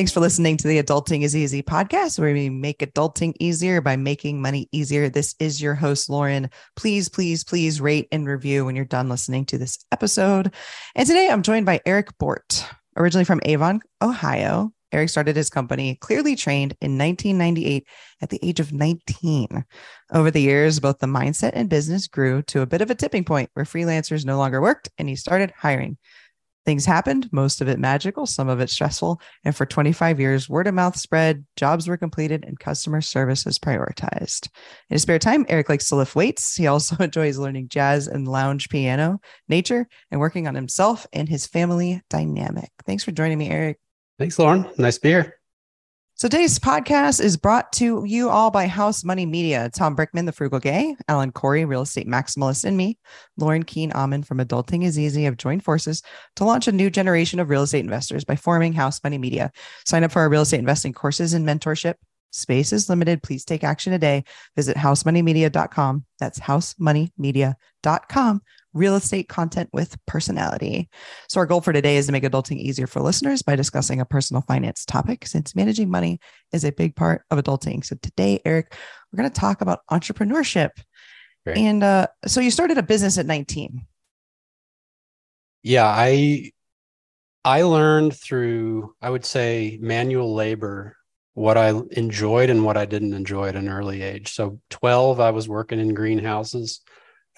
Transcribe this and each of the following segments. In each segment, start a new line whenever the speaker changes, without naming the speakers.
Thanks for listening to the Adulting is Easy podcast, where we make adulting easier by making money easier. This is your host, Lauren. Please, please, please rate and review when you're done listening to this episode. And today I'm joined by Eric Bort, originally from Avon, Ohio. Eric started his company, Clearly Trained, in 1998 at the age of 19. Over the years, both the mindset and business grew to a bit of a tipping point where freelancers no longer worked and he started hiring. Things happened, most of it magical, some of it stressful. And for 25 years, word of mouth spread, jobs were completed, and customer service was prioritized. In his spare time, Eric likes to lift weights. He also enjoys learning jazz and lounge piano, nature, and working on himself and his family dynamic. Thanks for joining me, Eric.
Thanks, Lauren. Nice to be here.
So today's podcast is brought to you all by House Money Media. Tom Brickman, the frugal gay, Alan Corey, real estate maximalist, and me, Lauren Keen Amon from Adulting is Easy, have joined forces to launch a new generation of real estate investors by forming House Money Media. Sign up for our real estate investing courses and mentorship. Space is limited. Please take action today. Visit housemoneymedia.com. That's housemoneymedia.com real estate content with personality. So, our goal for today is to make adulting easier for listeners by discussing a personal finance topic, since managing money is a big part of adulting. So, today, Eric, we're going to talk about entrepreneurship. Great. And uh, so, you started a business at 19.
Yeah, I I learned through I would say manual labor what I enjoyed and what I didn't enjoy at an early age. So 12 I was working in greenhouses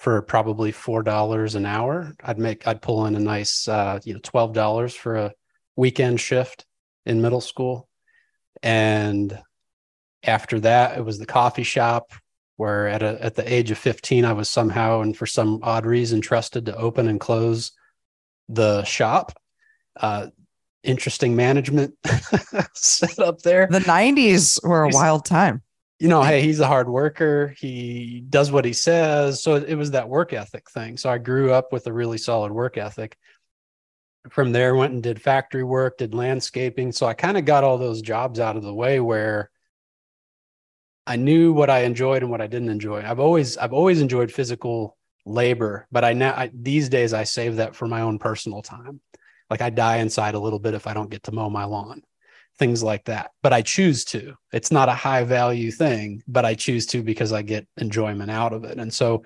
for probably four dollars an hour. I'd make I'd pull in a nice uh, you know twelve dollars for a weekend shift in middle school, and after that it was the coffee shop where at a, at the age of 15 i was somehow and for some odd reason trusted to open and close the shop. Uh, interesting management set up there.
The 90s were a wild time
you know, hey, he's a hard worker. He does what he says. So it was that work ethic thing. So I grew up with a really solid work ethic. From there, went and did factory work, did landscaping. So I kind of got all those jobs out of the way where I knew what I enjoyed and what I didn't enjoy. I've always I've always enjoyed physical labor, but I now I, these days I save that for my own personal time. Like I die inside a little bit if I don't get to mow my lawn things like that. But I choose to. It's not a high value thing, but I choose to because I get enjoyment out of it. And so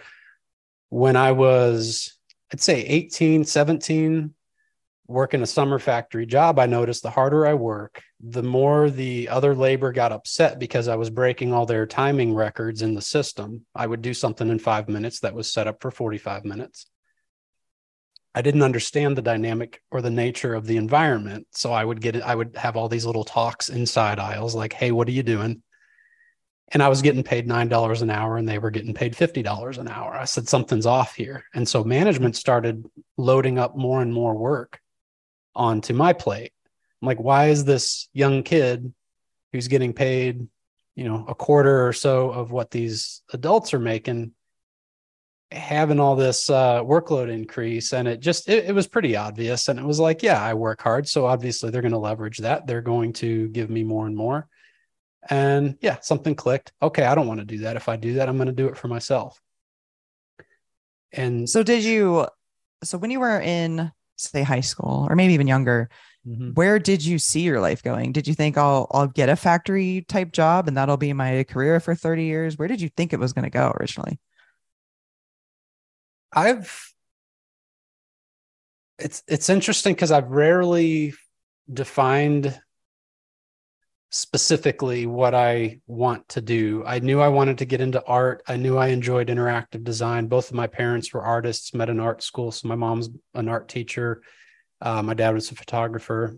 when I was, I'd say 18, 17, working a summer factory job, I noticed the harder I work, the more the other labor got upset because I was breaking all their timing records in the system. I would do something in five minutes that was set up for 45 minutes. I didn't understand the dynamic or the nature of the environment. So I would get I would have all these little talks inside aisles like, hey, what are you doing? And I was getting paid $9 an hour and they were getting paid $50 an hour. I said, something's off here. And so management started loading up more and more work onto my plate. I'm like, why is this young kid who's getting paid, you know, a quarter or so of what these adults are making having all this uh, workload increase and it just it, it, was pretty obvious and it was like yeah i work hard so obviously they're going to leverage that. They're going to give me more and more. And yeah something clicked. Okay i don't want to do that. If i do that i'm going to do it for myself.
And so did you so when you were in say high school or maybe even younger mm-hmm. where did you see your life going? Did you think i'll i'll get a factory type job and that'll be my career for 30 years where did you think it was going to go originally
I've it's it's interesting because I've rarely defined specifically what I want to do. I knew I wanted to get into art. I knew I enjoyed interactive design. Both of my parents were artists, met in art school. So my mom's an art teacher. Uh, my dad was a photographer.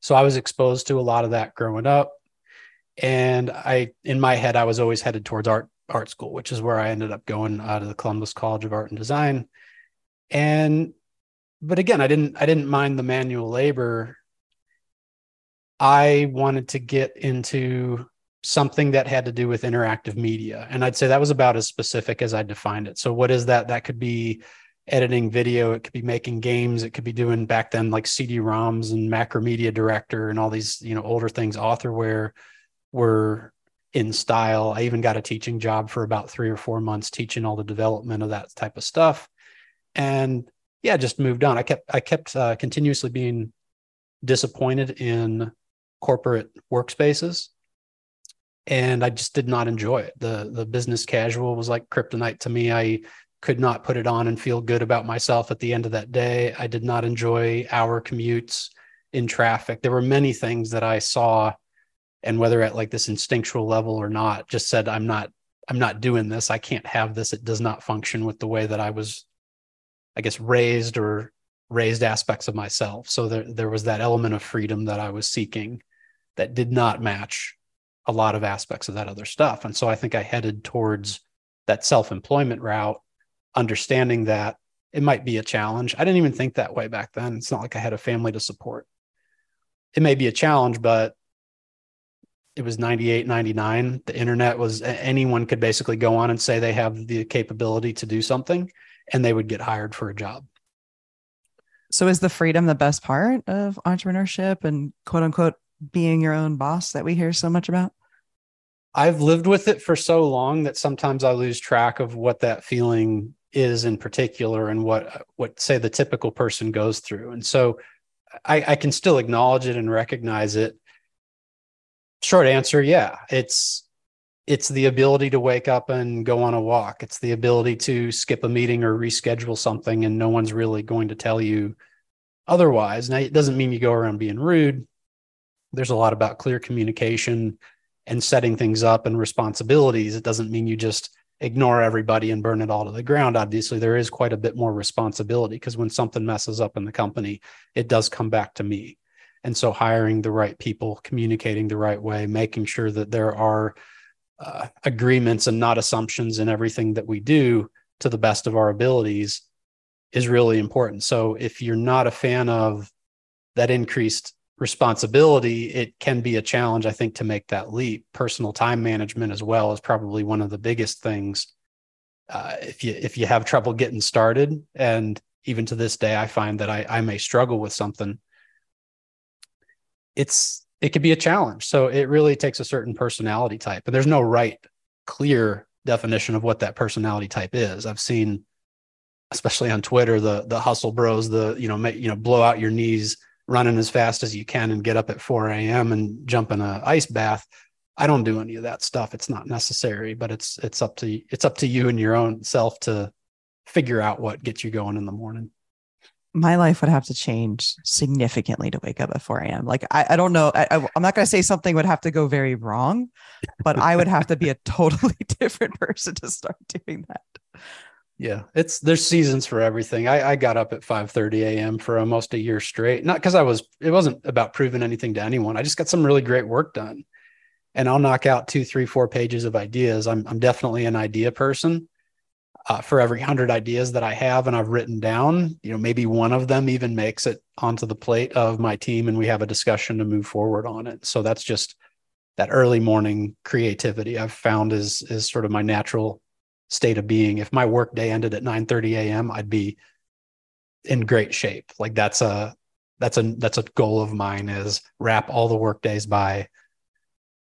So I was exposed to a lot of that growing up. And I, in my head, I was always headed towards art art school, which is where I ended up going out of the Columbus College of Art and Design. And but again, I didn't I didn't mind the manual labor. I wanted to get into something that had to do with interactive media. And I'd say that was about as specific as I defined it. So what is that? That could be editing video, it could be making games, it could be doing back then like CD-ROMs and Macromedia Director and all these, you know, older things, authorware were in style. I even got a teaching job for about three or four months teaching all the development of that type of stuff. And yeah, just moved on. I kept I kept uh, continuously being disappointed in corporate workspaces and I just did not enjoy it. The the business casual was like kryptonite to me. I could not put it on and feel good about myself at the end of that day. I did not enjoy hour commutes in traffic. There were many things that I saw and whether at like this instinctual level or not just said I'm not I'm not doing this. I can't have this. It does not function with the way that I was I guess raised or raised aspects of myself. So there there was that element of freedom that I was seeking that did not match a lot of aspects of that other stuff. And so I think I headed towards that self employment route, understanding that it might be a challenge. I didn't even think that way back then. It's not like I had a family to support. It may be a challenge, but it was 98, 99. The internet was anyone could basically go on and say they have the capability to do something and they would get hired for a job.
So is the freedom the best part of entrepreneurship and quote unquote being your own boss that we hear so much about?
I've lived with it for so long that sometimes I lose track of what that feeling is in particular and what what say the typical person goes through. And so I, I can still acknowledge it and recognize it. Short answer, yeah. It's it's the ability to wake up and go on a walk. It's the ability to skip a meeting or reschedule something and no one's really going to tell you otherwise. Now it doesn't mean you go around being rude there's a lot about clear communication and setting things up and responsibilities. It doesn't mean you just ignore everybody and burn it all to the ground. Obviously, there is quite a bit more responsibility because when something messes up in the company, it does come back to me. And so, hiring the right people, communicating the right way, making sure that there are uh, agreements and not assumptions in everything that we do to the best of our abilities is really important. So, if you're not a fan of that increased responsibility, it can be a challenge, I think, to make that leap. Personal time management as well is probably one of the biggest things. Uh, if you if you have trouble getting started, and even to this day, I find that I, I may struggle with something. It's it could be a challenge. So it really takes a certain personality type, but there's no right, clear definition of what that personality type is. I've seen, especially on Twitter, the the hustle bros, the you know make, you know blow out your knees running as fast as you can and get up at 4 a.m. and jump in a ice bath. I don't do any of that stuff. It's not necessary, but it's it's up to it's up to you and your own self to figure out what gets you going in the morning.
My life would have to change significantly to wake up at 4 a.m. Like I, I don't know. I, I'm not going to say something would have to go very wrong, but I would have to be a totally different person to start doing that.
Yeah, it's there's seasons for everything. I, I got up at 5 30 a.m. for almost a year straight. Not because I was it wasn't about proving anything to anyone. I just got some really great work done. And I'll knock out two, three, four pages of ideas. I'm I'm definitely an idea person. Uh, for every hundred ideas that I have and I've written down, you know, maybe one of them even makes it onto the plate of my team and we have a discussion to move forward on it. So that's just that early morning creativity I've found is is sort of my natural state of being. If my work day ended at 9 30 a.m., I'd be in great shape. Like that's a that's a that's a goal of mine is wrap all the work days by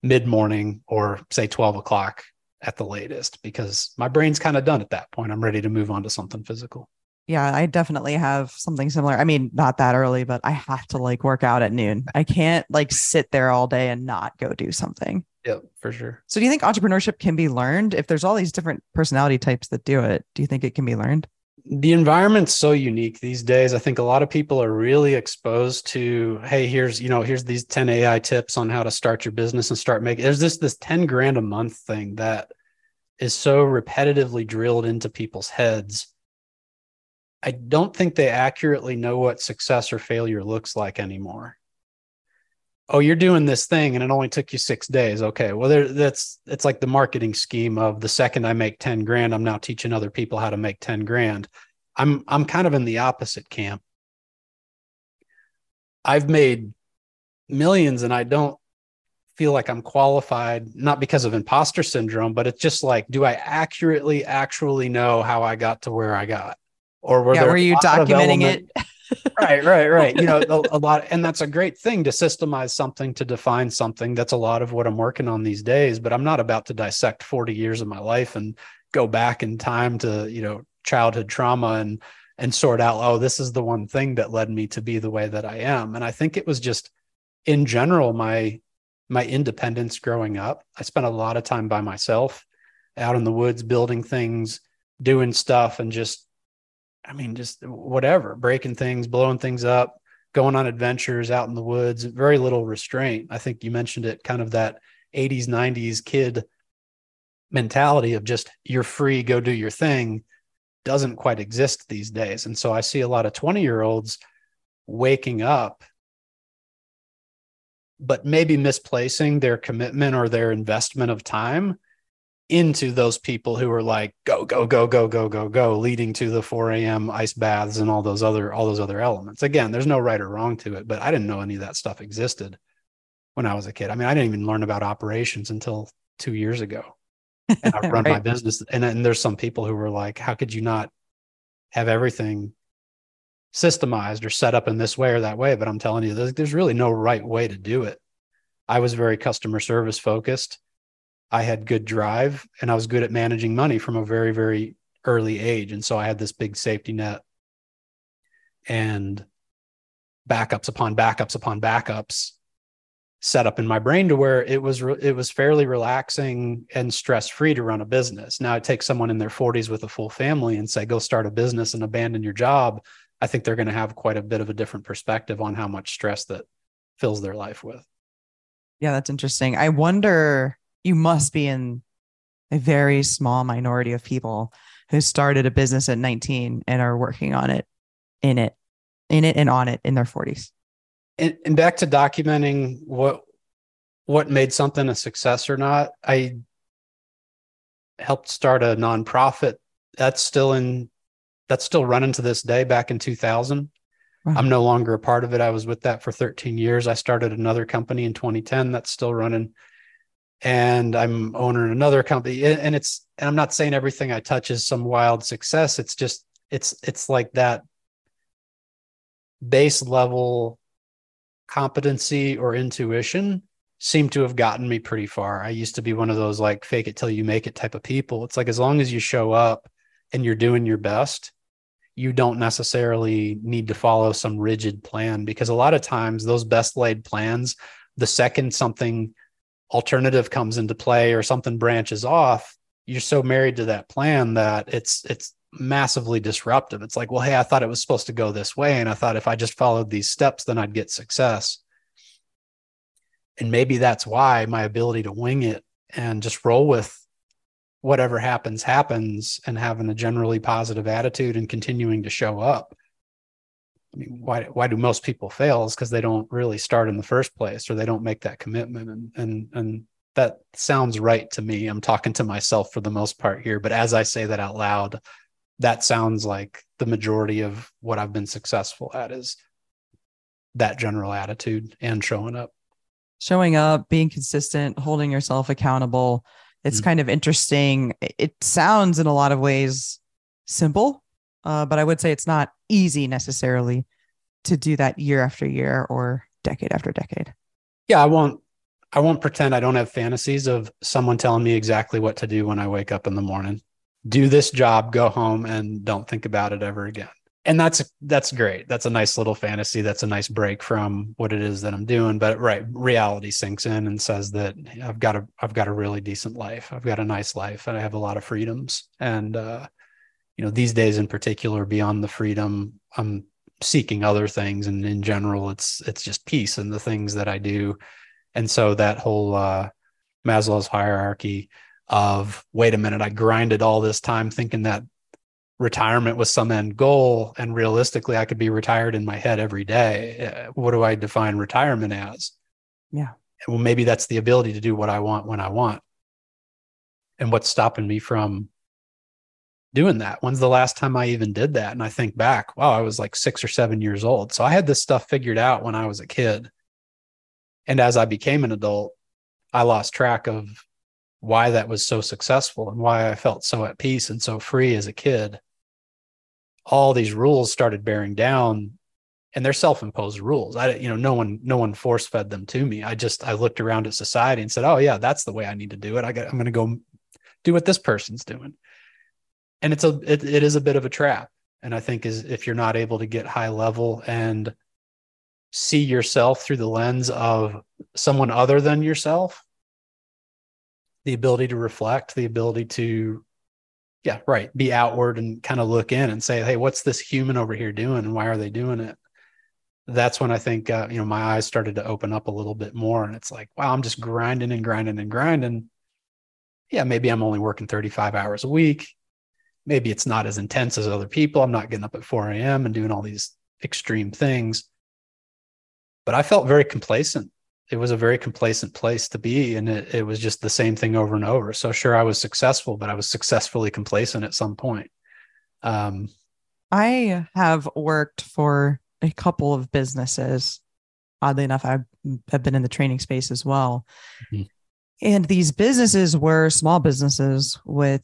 mid morning or say 12 o'clock at the latest because my brain's kind of done at that point. I'm ready to move on to something physical.
Yeah, I definitely have something similar. I mean, not that early, but I have to like work out at noon. I can't like sit there all day and not go do something.
Yeah, for sure.
So do you think entrepreneurship can be learned? If there's all these different personality types that do it, do you think it can be learned?
The environment's so unique these days. I think a lot of people are really exposed to, hey, here's, you know, here's these 10 AI tips on how to start your business and start making there's this this 10 grand a month thing that is so repetitively drilled into people's heads. I don't think they accurately know what success or failure looks like anymore oh you're doing this thing and it only took you six days. Okay. Well there, that's it's like the marketing scheme of the second i make 10 grand i'm now teaching other people how to make 10 grand. I'm i'm kind of in the opposite camp. I've made millions and i don't feel like i'm qualified not because of imposter syndrome but it's just like do i accurately actually know how i got to where i got?
Or were, yeah, were you documenting it
right, right, right. You know, a, a, lot, and that's a great thing to systemize something, to define something. That's a lot of what I'm working on these days. But I'm not about to dissect 40 years of my life and go back in time to, you know, childhood trauma and and sort out oh this is the one thing that led me to be the way that i am and i think it was just in general my my independence growing up i spent a lot of time by myself out in the woods building things doing stuff and just i mean just whatever breaking things blowing things up going on adventures out in the woods very little restraint i think you mentioned it kind of that 80s 90s kid mentality of just you're free go do your thing doesn't quite exist these days. And so I see a lot of 20 year olds waking up, but maybe misplacing their commitment or their investment of time into those people who are like, go, go, go, go, go, go, go, leading to the 4 a.m. ice baths and all those other, all those other elements. Again, there's no right or wrong to it, but I didn't know any of that stuff existed when I was a kid. I mean, I didn't even learn about operations until two years ago and I've run right. my business. And then there's some people who were like, how could you not have everything systemized or set up in this way or that way? But I'm telling you, there's, there's really no right way to do it. I was very customer service focused. I had good drive and I was good at managing money from a very, very early age. And so I had this big safety net and backups upon backups upon backups set up in my brain to where it was re- it was fairly relaxing and stress free to run a business. Now, it takes someone in their 40s with a full family and say go start a business and abandon your job. I think they're going to have quite a bit of a different perspective on how much stress that fills their life with.
Yeah, that's interesting. I wonder you must be in a very small minority of people who started a business at 19 and are working on it in it in it and on it in their 40s
and, and back to documenting what what made something a success or not. I helped start a nonprofit that's still in that's still running to this day back in 2000 wow. i'm no longer a part of it i was with that for 13 years i started another company in 2010 that's still running and i'm owner in another company and it's and i'm not saying everything i touch is some wild success it's just it's it's like that base level competency or intuition seem to have gotten me pretty far. I used to be one of those like fake it till you make it type of people. It's like as long as you show up and you're doing your best, you don't necessarily need to follow some rigid plan because a lot of times those best laid plans, the second something alternative comes into play or something branches off, you're so married to that plan that it's it's massively disruptive. It's like, well, hey, I thought it was supposed to go this way. And I thought if I just followed these steps, then I'd get success. And maybe that's why my ability to wing it and just roll with whatever happens, happens, and having a generally positive attitude and continuing to show up. I mean, why why do most people fail? Is because they don't really start in the first place or they don't make that commitment. And and and that sounds right to me. I'm talking to myself for the most part here, but as I say that out loud, that sounds like the majority of what I've been successful at is that general attitude and showing up.
Showing up, being consistent, holding yourself accountable. It's mm-hmm. kind of interesting. It sounds in a lot of ways simple, uh, but I would say it's not easy necessarily to do that year after year or decade after decade.
Yeah, I won't I won't pretend I don't have fantasies of someone telling me exactly what to do when I wake up in the morning do this job, go home and don't think about it ever again. And that's that's great. That's a nice little fantasy. That's a nice break from what it is that I'm doing. But right, reality sinks in and says that I've got a I've got a really decent life. I've got a nice life and I have a lot of freedoms. And uh, you know, these days in particular, beyond the freedom, I'm seeking other things. And in general, it's it's just peace and the things that I do. And so that whole uh Maslow's hierarchy of wait a minute, I grinded all this time thinking that retirement was some end goal and realistically I could be retired in my head every day. Uh, what do I define retirement as?
Yeah.
Well, maybe that's the ability to do what I want when I want. And what's stopping me from doing that? When's the last time I even did that? And I think back, wow, I was like six or seven years old. So I had this stuff figured out when I was a kid. And as I became an adult, I lost track of why that was so successful and why I felt so at peace and so free as a kid. All these rules started bearing down and they're self-imposed rules. I you know no one no one force fed them to me. I just I looked around at society and said, "Oh yeah, that's the way I need to do it. I got I'm going to go do what this person's doing." And it's a it, it is a bit of a trap. And I think is if you're not able to get high level and see yourself through the lens of someone other than yourself, the ability to reflect, the ability to, yeah, right, be outward and kind of look in and say, hey, what's this human over here doing and why are they doing it? That's when I think, uh, you know, my eyes started to open up a little bit more. And it's like, wow, I'm just grinding and grinding and grinding. Yeah, maybe I'm only working 35 hours a week. Maybe it's not as intense as other people. I'm not getting up at 4 a.m. and doing all these extreme things. But I felt very complacent it was a very complacent place to be and it, it was just the same thing over and over so sure i was successful but i was successfully complacent at some point um,
i have worked for a couple of businesses oddly enough i have been in the training space as well mm-hmm. and these businesses were small businesses with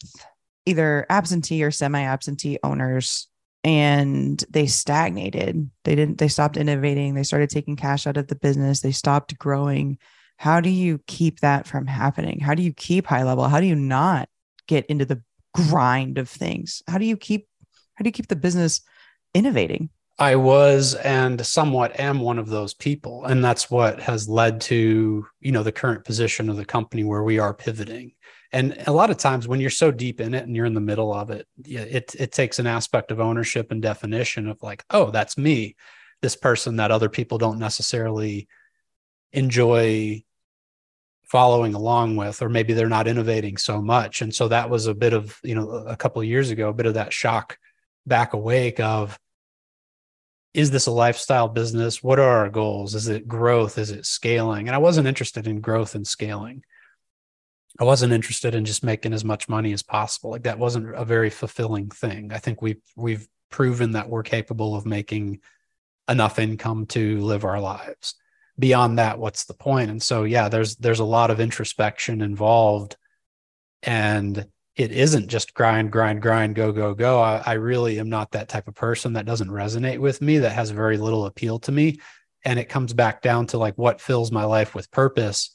either absentee or semi-absentee owners and they stagnated. They didn't, they stopped innovating. They started taking cash out of the business. They stopped growing. How do you keep that from happening? How do you keep high level? How do you not get into the grind of things? How do you keep, how do you keep the business innovating?
I was and somewhat am one of those people. And that's what has led to, you know, the current position of the company where we are pivoting and a lot of times when you're so deep in it and you're in the middle of it it it takes an aspect of ownership and definition of like oh that's me. This person that other people don't necessarily enjoy following along with or maybe they're not innovating so much. And so that was a bit of you know a couple years ago a bit of that shock back awake of is this a lifestyle business? What are our goals? Is it growth? Is it scaling? And i wasn't interested in growth and scaling I wasn't interested in just making as much money as possible. Like that wasn't a very fulfilling thing. I think we've we've proven that we're capable of making enough income to live our lives. Beyond that, what's the point? And so yeah, there's there's a lot of introspection involved. And it isn't just grind, grind, grind, go, go, go. I, I really am not that type of person that doesn't resonate with me, that has very little appeal to me. And it comes back down to like what fills my life with purpose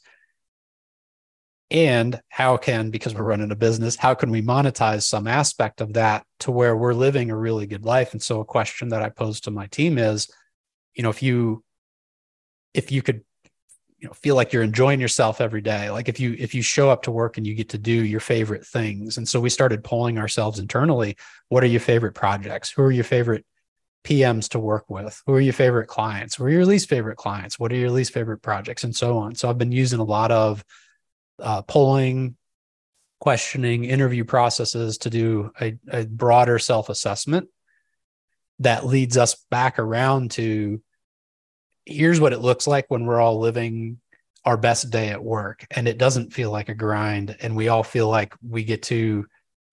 and how can because we're running a business how can we monetize some aspect of that to where we're living a really good life and so a question that i pose to my team is you know if you if you could you know feel like you're enjoying yourself every day like if you if you show up to work and you get to do your favorite things and so we started polling ourselves internally what are your favorite projects who are your favorite PMs to work with? Who are your favorite clients? Who are your least favorite clients? What are your least favorite projects? And so on. So I've been using a lot of uh, polling, questioning, interview processes to do a, a broader self assessment that leads us back around to here's what it looks like when we're all living our best day at work. And it doesn't feel like a grind and we all feel like we get to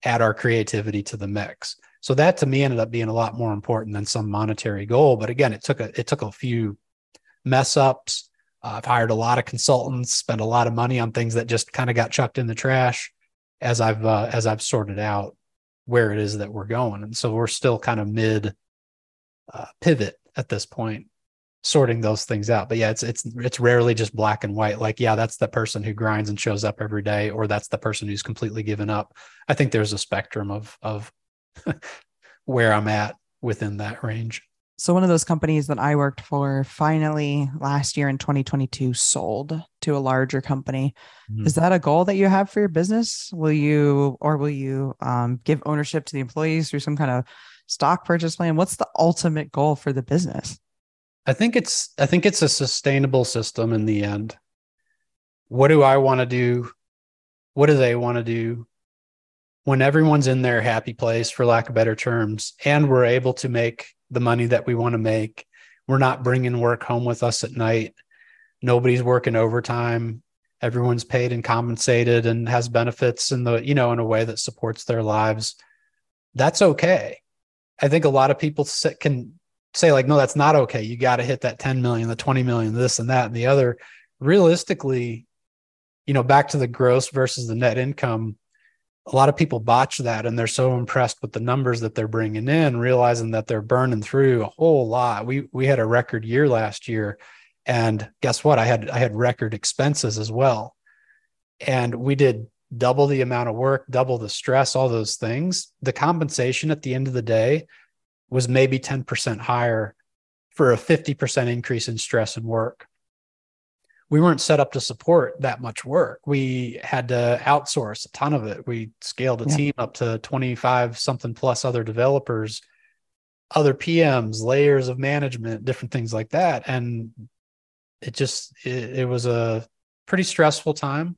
add our creativity to the mix. So that to me ended up being a lot more important than some monetary goal. But again it took a it took a few mess ups uh, I've hired a lot of consultants, spent a lot of money on things that just kind of got chucked in the trash as I've uh, as I've sorted out where it is that we're going, and so we're still kind of mid uh, pivot at this point, sorting those things out. But yeah, it's it's it's rarely just black and white. Like yeah, that's the person who grinds and shows up every day, or that's the person who's completely given up. I think there's a spectrum of of where I'm at within that range.
So one of those companies that I worked for finally last year in 2022 sold to a larger company. Mm-hmm. Is that a goal that you have for your business? Will you or will you um, give ownership to the employees through some kind of stock purchase plan? What's the ultimate goal for the business?
I think it's I think it's a sustainable system in the end. What do I want to do? What do they want to do? When everyone's in their happy place, for lack of better terms, and we're able to make the money that we want to make. We're not bringing work home with us at night. Nobody's working overtime. Everyone's paid and compensated and has benefits in the, you know, in a way that supports their lives. That's okay. I think a lot of people can say like, no, that's not okay. You got to hit that 10 million, the 20 million, this and that and the other. Realistically, you know, back to the gross versus the net income, a lot of people botch that and they're so impressed with the numbers that they're bringing in realizing that they're burning through a whole lot. We we had a record year last year and guess what? I had i had record expenses as well. And we did double the amount of work double the stress all those things. The compensation at the end of the day was maybe 10% higher for a 50% increase in stress and work. We weren't set up to support that much work. We had to outsource a ton of it. We scaled a yeah. team up to 25 something plus other developers, other PMs, layers of management, different things like that. And it just, it, it was a pretty stressful time.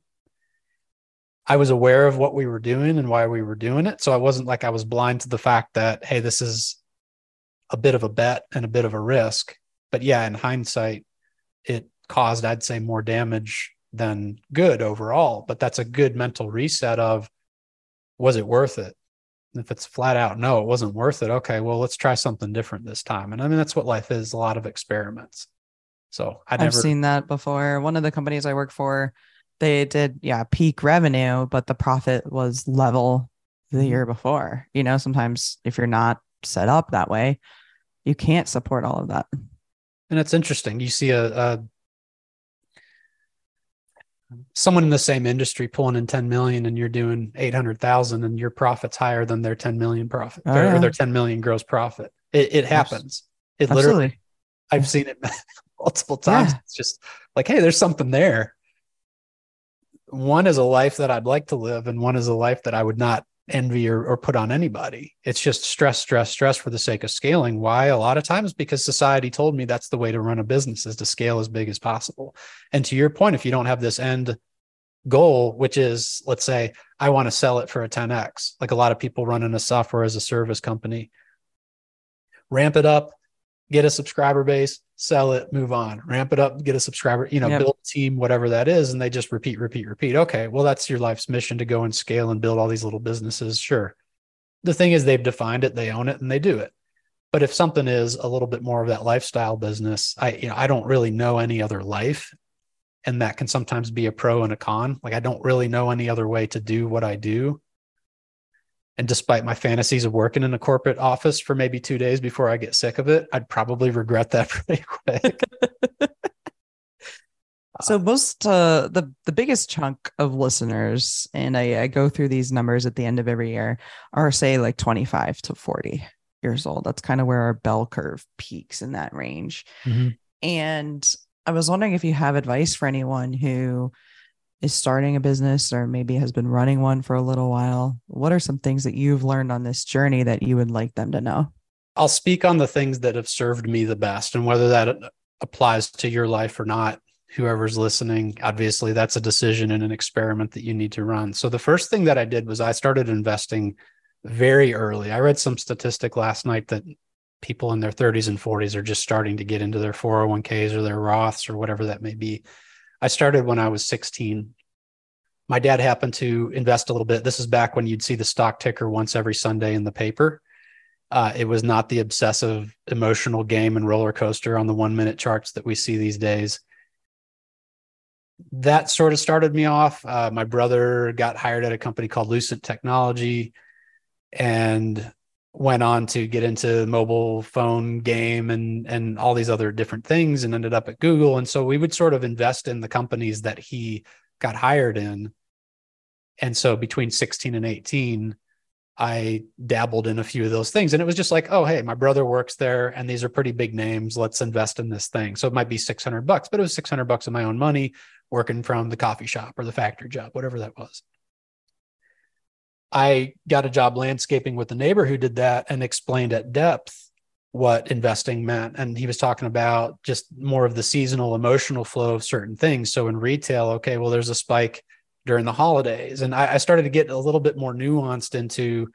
I was aware of what we were doing and why we were doing it. So I wasn't like I was blind to the fact that, hey, this is a bit of a bet and a bit of a risk. But yeah, in hindsight, it caused, I'd say, more damage than good overall. But that's a good mental reset of was it worth it? If it's flat out, no, it wasn't worth it. Okay, well, let's try something different this time. And I mean, that's what life is a lot of experiments. So I never...
I've seen that before. One of the companies I work for, they did, yeah, peak revenue, but the profit was level the mm-hmm. year before. You know, sometimes if you're not set up that way, you can't support all of that.
And it's interesting. You see a, a someone in the same industry pulling in 10 million and you're doing 800,000 and your profit's higher than their 10 million profit oh, yeah. or their 10 million gross profit. It, it happens. It Absolutely. literally, I've seen it multiple times. Yeah. It's just like, hey, there's something there. One is a life that I'd like to live, and one is a life that I would not envy or, or put on anybody. It's just stress, stress, stress for the sake of scaling. Why? A lot of times because society told me that's the way to run a business is to scale as big as possible. And to your point, if you don't have this end goal, which is, let's say, I want to sell it for a 10x, like a lot of people running a software as a service company, ramp it up, get a subscriber base, sell it, move on, ramp it up, get a subscriber, you know, yep. build a team, whatever that is. And they just repeat, repeat, repeat. Okay, well, that's your life's mission to go and scale and build all these little businesses. Sure. The thing is, they've defined it, they own it, and they do it. But if something is a little bit more of that lifestyle business, I, you know, I don't really know any other life. And that can sometimes be a pro and a con. Like, I don't really know any other way to do what I do and despite my fantasies of working in a corporate office for maybe two days before I get sick of it, I'd probably regret that pretty quick.
so most uh, the the biggest chunk of listeners, and I, I go through these numbers at the end of every year, are say like 25 to 40 years old. That's kind of where our bell curve peaks in that range. Mm-hmm. And I was wondering if you have advice for anyone who is starting a business or maybe has been running one for a little while, what are some things that you've learned on this journey that you would like them to know?
I'll speak on the things that have served me the best and whether that applies to your life or not. Whoever's listening, obviously, that's a decision and an experiment that you need to run. So, the first thing that I did was I started investing very early. I read some statistic last night that people in their 30s and 40s are just starting to get into their 401ks or their Roths or whatever that may be. I started when I was 16 my dad happened to invest a little bit. This is back when you'd see the stock ticker once every Sunday in the paper. Uh, it was not the obsessive emotional game and roller coaster on the one minute charts that we see these days. That sort of started me off. Uh, my brother got hired at a company called Lucent Technology and went on to get into mobile phone game and and all these other different things and ended up at Google. And so we would sort of invest in the companies that he got hired in. And so between 16 and 18, I dabbled in a few of those things. And it was just like, oh, hey, my brother works there and these are pretty big names. Let's invest in this thing. So it might be 600 bucks, but it was 600 bucks of my own money working from the coffee shop or the factory job, whatever that was. I got a job landscaping with the neighbor who did that and explained at depth what investing meant. And he was talking about just more of the seasonal emotional flow of certain things. So in retail, okay, well, there's a spike during the holidays. And I, I started to get a little bit more nuanced into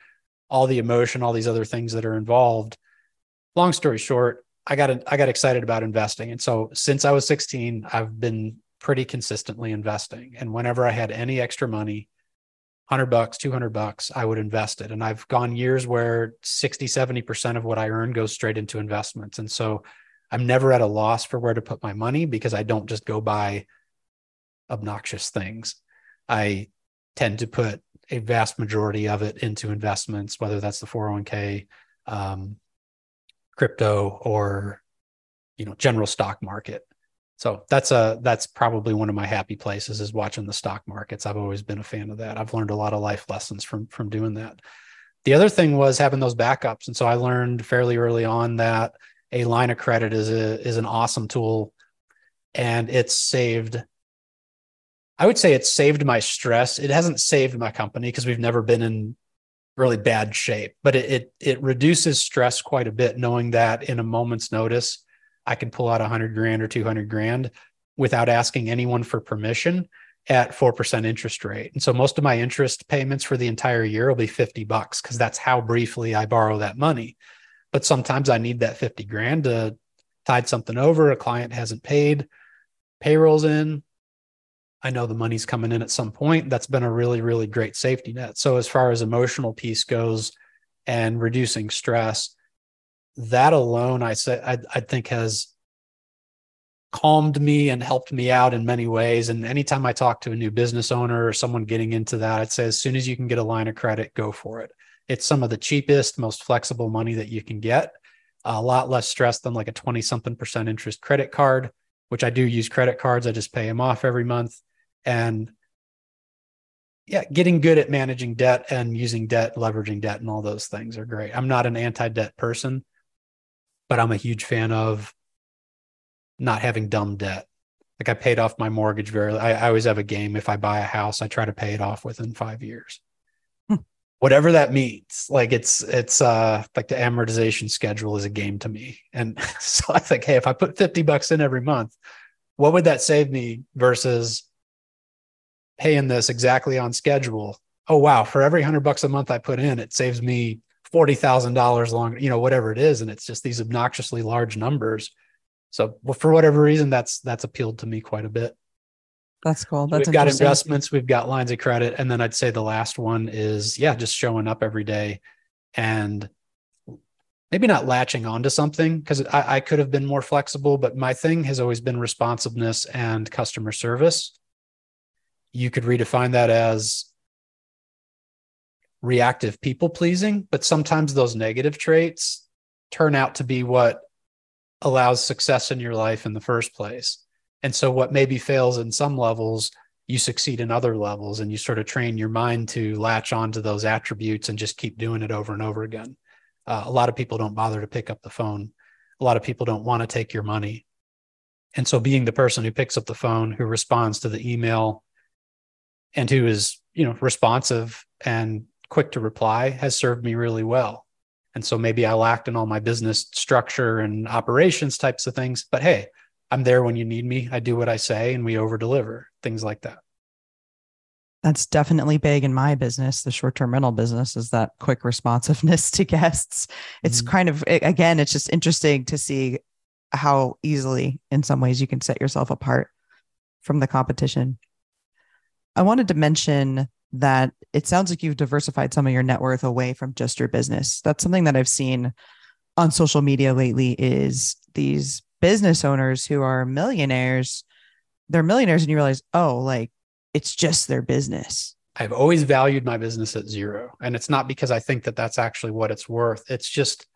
all the emotion, all these other things that are involved. Long story short, I got I got excited about investing. And so since I was 16, I've been pretty consistently investing. And whenever I had any extra money, 100 bucks 200 bucks i would invest it. And i've gone years where 60 70% of what i earn goes straight into investments. And so i'm never at a loss for where to put my money because i don't just go buy obnoxious things. I tend to put a vast majority of it into investments whether that's the 401k um, crypto or you know general stock market so that's a that's probably one of my happy places is watching the stock markets. I've always been a fan of that. I've learned a lot of life lessons from from doing that. the other thing was having those backups. And so I learned fairly early on that a line of credit is a is an awesome tool and it's saved I would say it's saved my stress. It hasn't saved my company because we've never been in really bad shape, but it, it, it reduces stress quite a bit knowing that in a moment's notice I can pull out a hundred grand or two hundred grand without asking anyone for permission at 4% interest rate. And so most of my interest payments for the entire year will be 50 bucks because that's how briefly I borrow that money. But sometimes I need that 50 grand to tide something over. A client hasn't paid, payrolls in. I know the money's coming in at some point. That's been a really, really great safety net. So as far as emotional piece goes and reducing stress, that alone, I say, I, I think has calmed me and helped me out in many ways. And anytime I talk to a new business owner or someone getting into that, I'd say as soon as you can get a line of credit, go for it. It's some of the cheapest, most flexible money that you can get. A lot less stress than like a 20 something percent interest credit card, which I do use credit cards. I just pay them off every month. And yeah, getting good at managing debt and using debt, leveraging debt, and all those things are great. I'm not an anti debt person, but I'm a huge fan of not having dumb debt. Like I paid off my mortgage very. I, I always have a game. If I buy a house, I try to pay it off within five years. Hmm. Whatever that means, like it's it's uh like the amortization schedule is a game to me. And so I think, hey, if I put fifty bucks in every month, what would that save me versus paying this exactly on schedule? Oh wow, for every hundred bucks a month I put in, it saves me forty thousand dollars long, you know, whatever it is, and it's just these obnoxiously large numbers so well, for whatever reason, that's that's appealed to me quite a bit.
That's cool. That's
we've got investments, we've got lines of credit, and then I'd say the last one is yeah, just showing up every day and maybe not latching onto something because I, I could have been more flexible, but my thing has always been responsiveness and customer service. You could redefine that as reactive people pleasing, but sometimes those negative traits turn out to be what allows success in your life in the first place. And so, what maybe fails in some levels, you succeed in other levels, and you sort of train your mind to latch onto those attributes and just keep doing it over and over again. Uh, a lot of people don't bother to pick up the phone. A lot of people don't want to take your money. And so, being the person who picks up the phone, who responds to the email, and who is, you know, responsive and quick to reply has served me really well. And so maybe I lacked in all my business structure and operations types of things. But hey, I'm there when you need me. I do what I say and we over deliver, things like that.
That's definitely big in my business. The short term rental business is that quick responsiveness to guests. It's mm-hmm. kind of, again, it's just interesting to see how easily, in some ways, you can set yourself apart from the competition. I wanted to mention that it sounds like you've diversified some of your net worth away from just your business. That's something that I've seen on social media lately is these business owners who are millionaires. They're millionaires and you realize, oh, like it's just their business.
I've always valued my business at zero. And it's not because I think that that's actually what it's worth. It's just,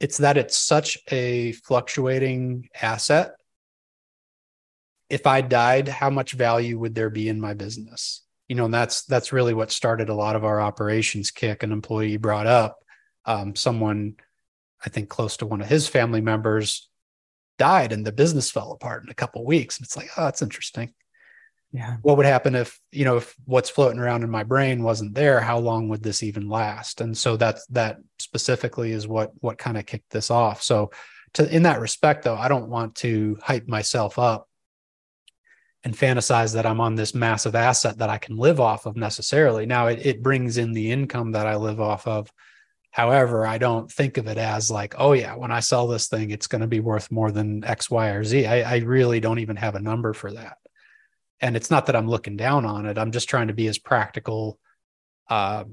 it's that it's such a fluctuating asset. If I died, how much value would there be in my business? You know, and that's that's really what started a lot of our operations kick. An employee brought up um, someone, I think, close to one of his family members died, and the business fell apart in a couple weeks. And it's like, oh, that's interesting.
Yeah.
What would happen if you know if what's floating around in my brain wasn't there? How long would this even last? And so that's that specifically is what what kind of kicked this off. So to in that respect, though, I don't want to hype myself up and fantasize that I'm on this massive asset that I can live off of necessarily. Now it, it brings in the income that I live off of. However, I don't think of it as like, oh yeah, when I sell this thing, it's going to be worth more than X, Y, or Z. I, I really don't even have a number for that. And it's not that I'm looking down on it. I'm just trying to be as practical uh,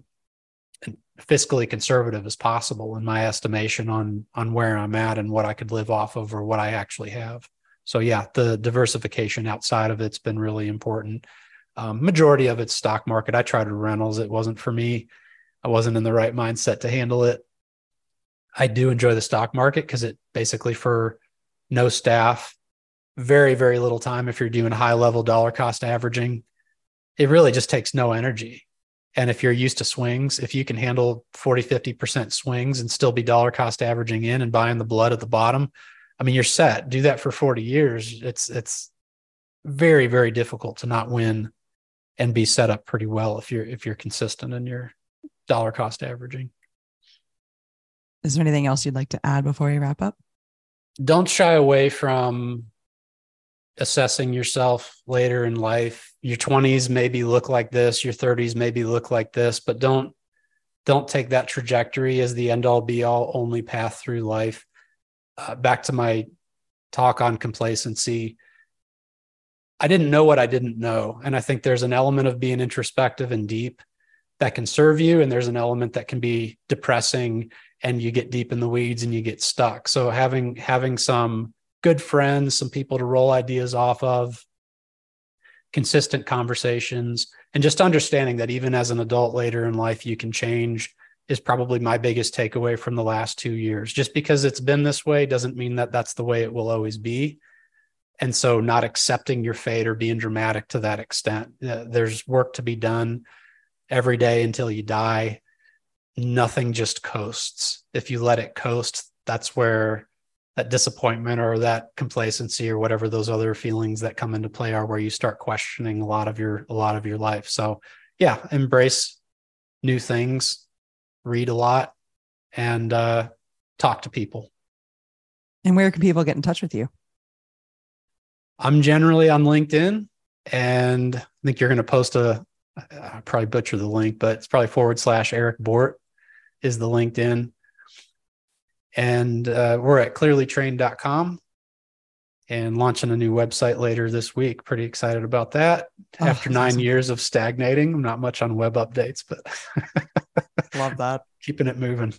and fiscally conservative as possible in my estimation on on where I'm at and what I could live off of or what I actually have so yeah, the diversification outside of it's been really important. Um, majority of it's stock market. I tried rentals. It wasn't for me. I wasn't in the right mindset to handle it. I do enjoy the stock market because it basically for no staff, very, very little time. If you're doing high level dollar cost averaging, it really just takes no energy. And if you're used to swings, if you can handle 40, 50% swings and still be dollar cost averaging in and buying the blood at the bottom, I mean, you're set. Do that for 40 years. It's, it's very, very difficult to not win and be set up pretty well if you're, if you're consistent in your dollar cost averaging.
Is there anything else you'd like to add before we wrap up?
Don't shy away from assessing yourself later in life. Your 20s maybe look like this, your 30s maybe look like this, but don't don't take that trajectory as the end all be all only path through life. Uh, back to my talk on complacency. I didn't know what I didn't know. And I think there's an element of being introspective and deep that can serve you. And there's an element that can be depressing and you get deep in the weeds and you get stuck. So having having some good friends, some people to roll ideas off of, consistent conversations, and just understanding that even as an adult later in life, you can change is probably my biggest takeaway from the last two years. Just because it's been this way doesn't mean that that's the way it will always be. And so, not accepting your fate or being dramatic to that extent. Uh, there's work to be done every day until you die. Nothing just coasts. If you let it coast, that's where that disappointment or that complacency or whatever those other feelings that come into play are where you start questioning a lot of your a lot of your life so yeah embrace new things read a lot and uh, talk to people.
And where can people get in touch with you?
I'm generally on linkedin and i think you're going to post a i probably butcher the link but it's probably forward slash eric bort is the linkedin. And uh, we're at clearlytrained.com and launching a new website later this week. Pretty excited about that. Oh, After nine awesome. years of stagnating, I'm not much on web updates, but
love that.
Keeping it moving.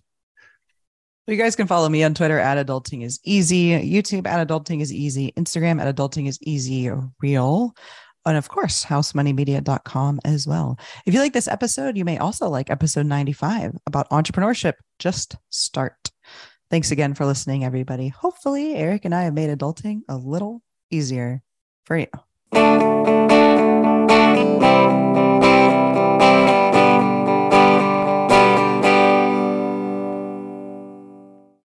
you guys can follow me on Twitter at adulting is easy, YouTube at adulting is easy, Instagram at adulting is easy real. And of course, housemoneymedia.com as well. If you like this episode, you may also like episode 95 about entrepreneurship. Just start. Thanks again for listening, everybody. Hopefully, Eric and I have made adulting a little easier for you.